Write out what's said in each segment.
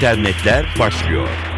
internetler başlıyor.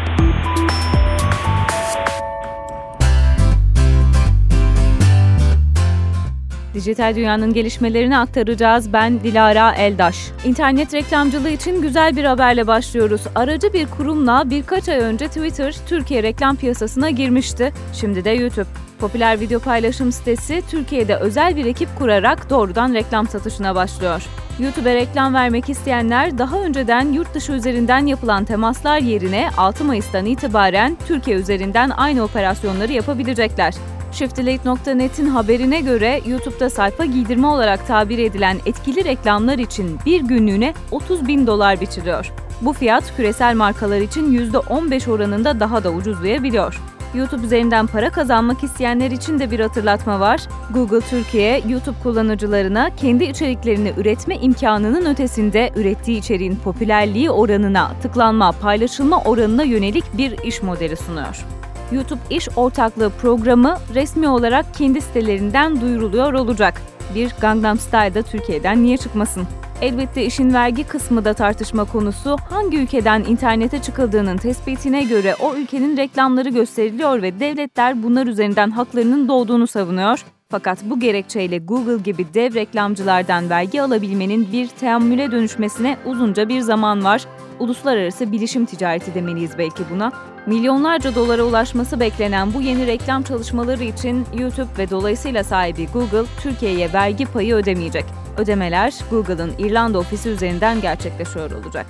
Dijital dünyanın gelişmelerini aktaracağız. Ben Dilara Eldaş. İnternet reklamcılığı için güzel bir haberle başlıyoruz. Aracı bir kurumla birkaç ay önce Twitter Türkiye reklam piyasasına girmişti. Şimdi de YouTube. Popüler video paylaşım sitesi Türkiye'de özel bir ekip kurarak doğrudan reklam satışına başlıyor. YouTube'e reklam vermek isteyenler daha önceden yurt dışı üzerinden yapılan temaslar yerine 6 Mayıs'tan itibaren Türkiye üzerinden aynı operasyonları yapabilecekler. Shiftilate.net'in haberine göre YouTube'da sayfa giydirme olarak tabir edilen etkili reklamlar için bir günlüğüne 30 bin dolar biçiliyor. Bu fiyat küresel markalar için %15 oranında daha da ucuzlayabiliyor. YouTube üzerinden para kazanmak isteyenler için de bir hatırlatma var. Google Türkiye, YouTube kullanıcılarına kendi içeriklerini üretme imkanının ötesinde ürettiği içeriğin popülerliği oranına, tıklanma, paylaşılma oranına yönelik bir iş modeli sunuyor. YouTube İş Ortaklığı programı resmi olarak kendi sitelerinden duyuruluyor olacak. Bir Gangnam Style'da Türkiye'den niye çıkmasın? Elbette işin vergi kısmı da tartışma konusu. Hangi ülkeden internete çıkıldığının tespitine göre o ülkenin reklamları gösteriliyor ve devletler bunlar üzerinden haklarının doğduğunu savunuyor. Fakat bu gerekçeyle Google gibi dev reklamcılardan vergi alabilmenin bir teammüle dönüşmesine uzunca bir zaman var. Uluslararası bilişim ticareti demeliyiz belki buna. Milyonlarca dolara ulaşması beklenen bu yeni reklam çalışmaları için YouTube ve dolayısıyla sahibi Google Türkiye'ye vergi payı ödemeyecek. Ödemeler Google'ın İrlanda ofisi üzerinden gerçekleşiyor olacak.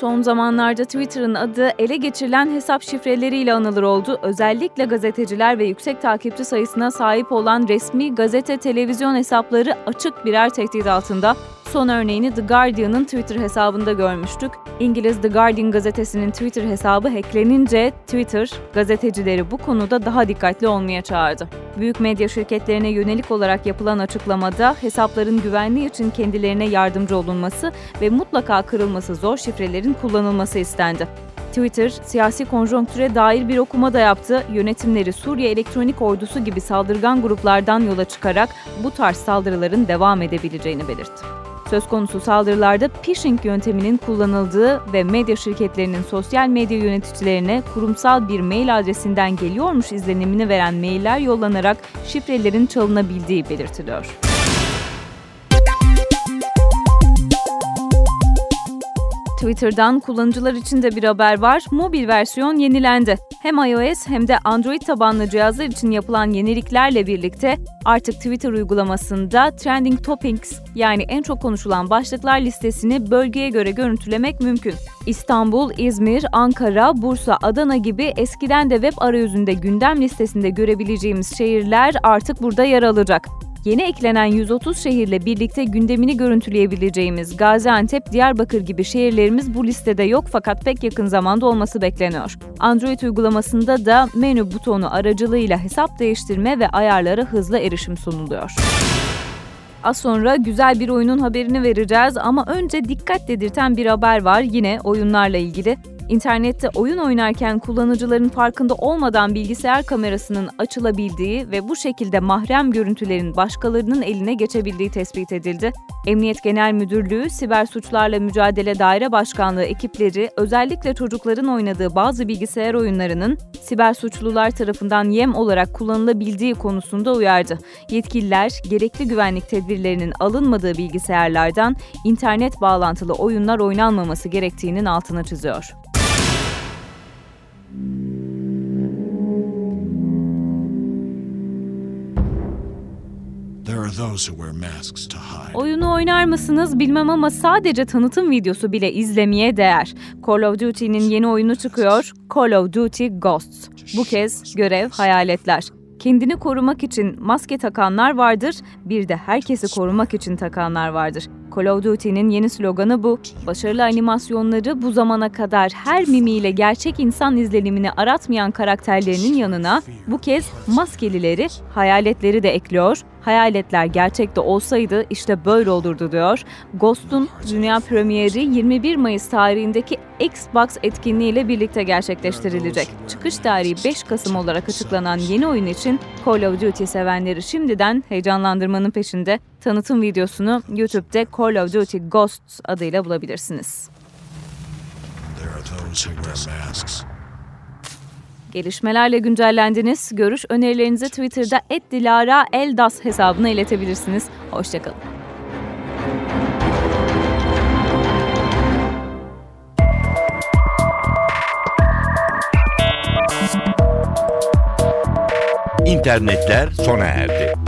Son zamanlarda Twitter'ın adı ele geçirilen hesap şifreleriyle anılır oldu. Özellikle gazeteciler ve yüksek takipçi sayısına sahip olan resmi gazete televizyon hesapları açık birer tehdit altında. Son örneğini The Guardian'ın Twitter hesabında görmüştük. İngiliz The Guardian gazetesinin Twitter hesabı hacklenince Twitter gazetecileri bu konuda daha dikkatli olmaya çağırdı. Büyük medya şirketlerine yönelik olarak yapılan açıklamada hesapların güvenliği için kendilerine yardımcı olunması ve mutlaka kırılması zor şifrelerin kullanılması istendi. Twitter, siyasi konjonktüre dair bir okuma da yaptı. Yönetimleri Suriye Elektronik Ordusu gibi saldırgan gruplardan yola çıkarak bu tarz saldırıların devam edebileceğini belirtti. Söz konusu saldırılarda phishing yönteminin kullanıldığı ve medya şirketlerinin sosyal medya yöneticilerine kurumsal bir mail adresinden geliyormuş izlenimini veren mailler yollanarak şifrelerin çalınabildiği belirtiliyor. Twitter'dan kullanıcılar için de bir haber var. Mobil versiyon yenilendi. Hem iOS hem de Android tabanlı cihazlar için yapılan yeniliklerle birlikte artık Twitter uygulamasında Trending Topics yani en çok konuşulan başlıklar listesini bölgeye göre görüntülemek mümkün. İstanbul, İzmir, Ankara, Bursa, Adana gibi eskiden de web arayüzünde gündem listesinde görebileceğimiz şehirler artık burada yer alacak. Yeni eklenen 130 şehirle birlikte gündemini görüntüleyebileceğimiz Gaziantep, Diyarbakır gibi şehirlerimiz bu listede yok fakat pek yakın zamanda olması bekleniyor. Android uygulamasında da menü butonu aracılığıyla hesap değiştirme ve ayarlara hızlı erişim sunuluyor. Az sonra güzel bir oyunun haberini vereceğiz ama önce dikkat dedirten bir haber var yine oyunlarla ilgili. İnternette oyun oynarken kullanıcıların farkında olmadan bilgisayar kamerasının açılabildiği ve bu şekilde mahrem görüntülerin başkalarının eline geçebildiği tespit edildi. Emniyet Genel Müdürlüğü, Siber Suçlarla Mücadele Daire Başkanlığı ekipleri özellikle çocukların oynadığı bazı bilgisayar oyunlarının siber suçlular tarafından yem olarak kullanılabildiği konusunda uyardı. Yetkililer gerekli güvenlik tedbirlerinin alınmadığı bilgisayarlardan internet bağlantılı oyunlar oynanmaması gerektiğinin altını çiziyor. Oyunu oynar mısınız bilmem ama sadece tanıtım videosu bile izlemeye değer. Call of Duty'nin yeni oyunu çıkıyor, Call of Duty Ghosts. Bu kez görev hayaletler. Kendini korumak için maske takanlar vardır, bir de herkesi korumak için takanlar vardır. Call of Duty'nin yeni sloganı bu. Başarılı animasyonları bu zamana kadar her mimiyle gerçek insan izlenimini aratmayan karakterlerinin yanına bu kez maskelileri, hayaletleri de ekliyor. Hayaletler gerçekte olsaydı işte böyle olurdu diyor. Ghost'un dünya premieri 21 Mayıs tarihindeki Xbox etkinliğiyle birlikte gerçekleştirilecek. Çıkış tarihi 5 Kasım olarak açıklanan yeni oyun için Call of Duty sevenleri şimdiden heyecanlandırmanın peşinde. Tanıtım videosunu YouTube'de Call of Duty Ghosts adıyla bulabilirsiniz. Gelişmelerle güncellendiniz. Görüş önerilerinizi Twitter'da @dilara_eldas hesabına iletebilirsiniz. Hoşçakalın. İnternetler sona erdi.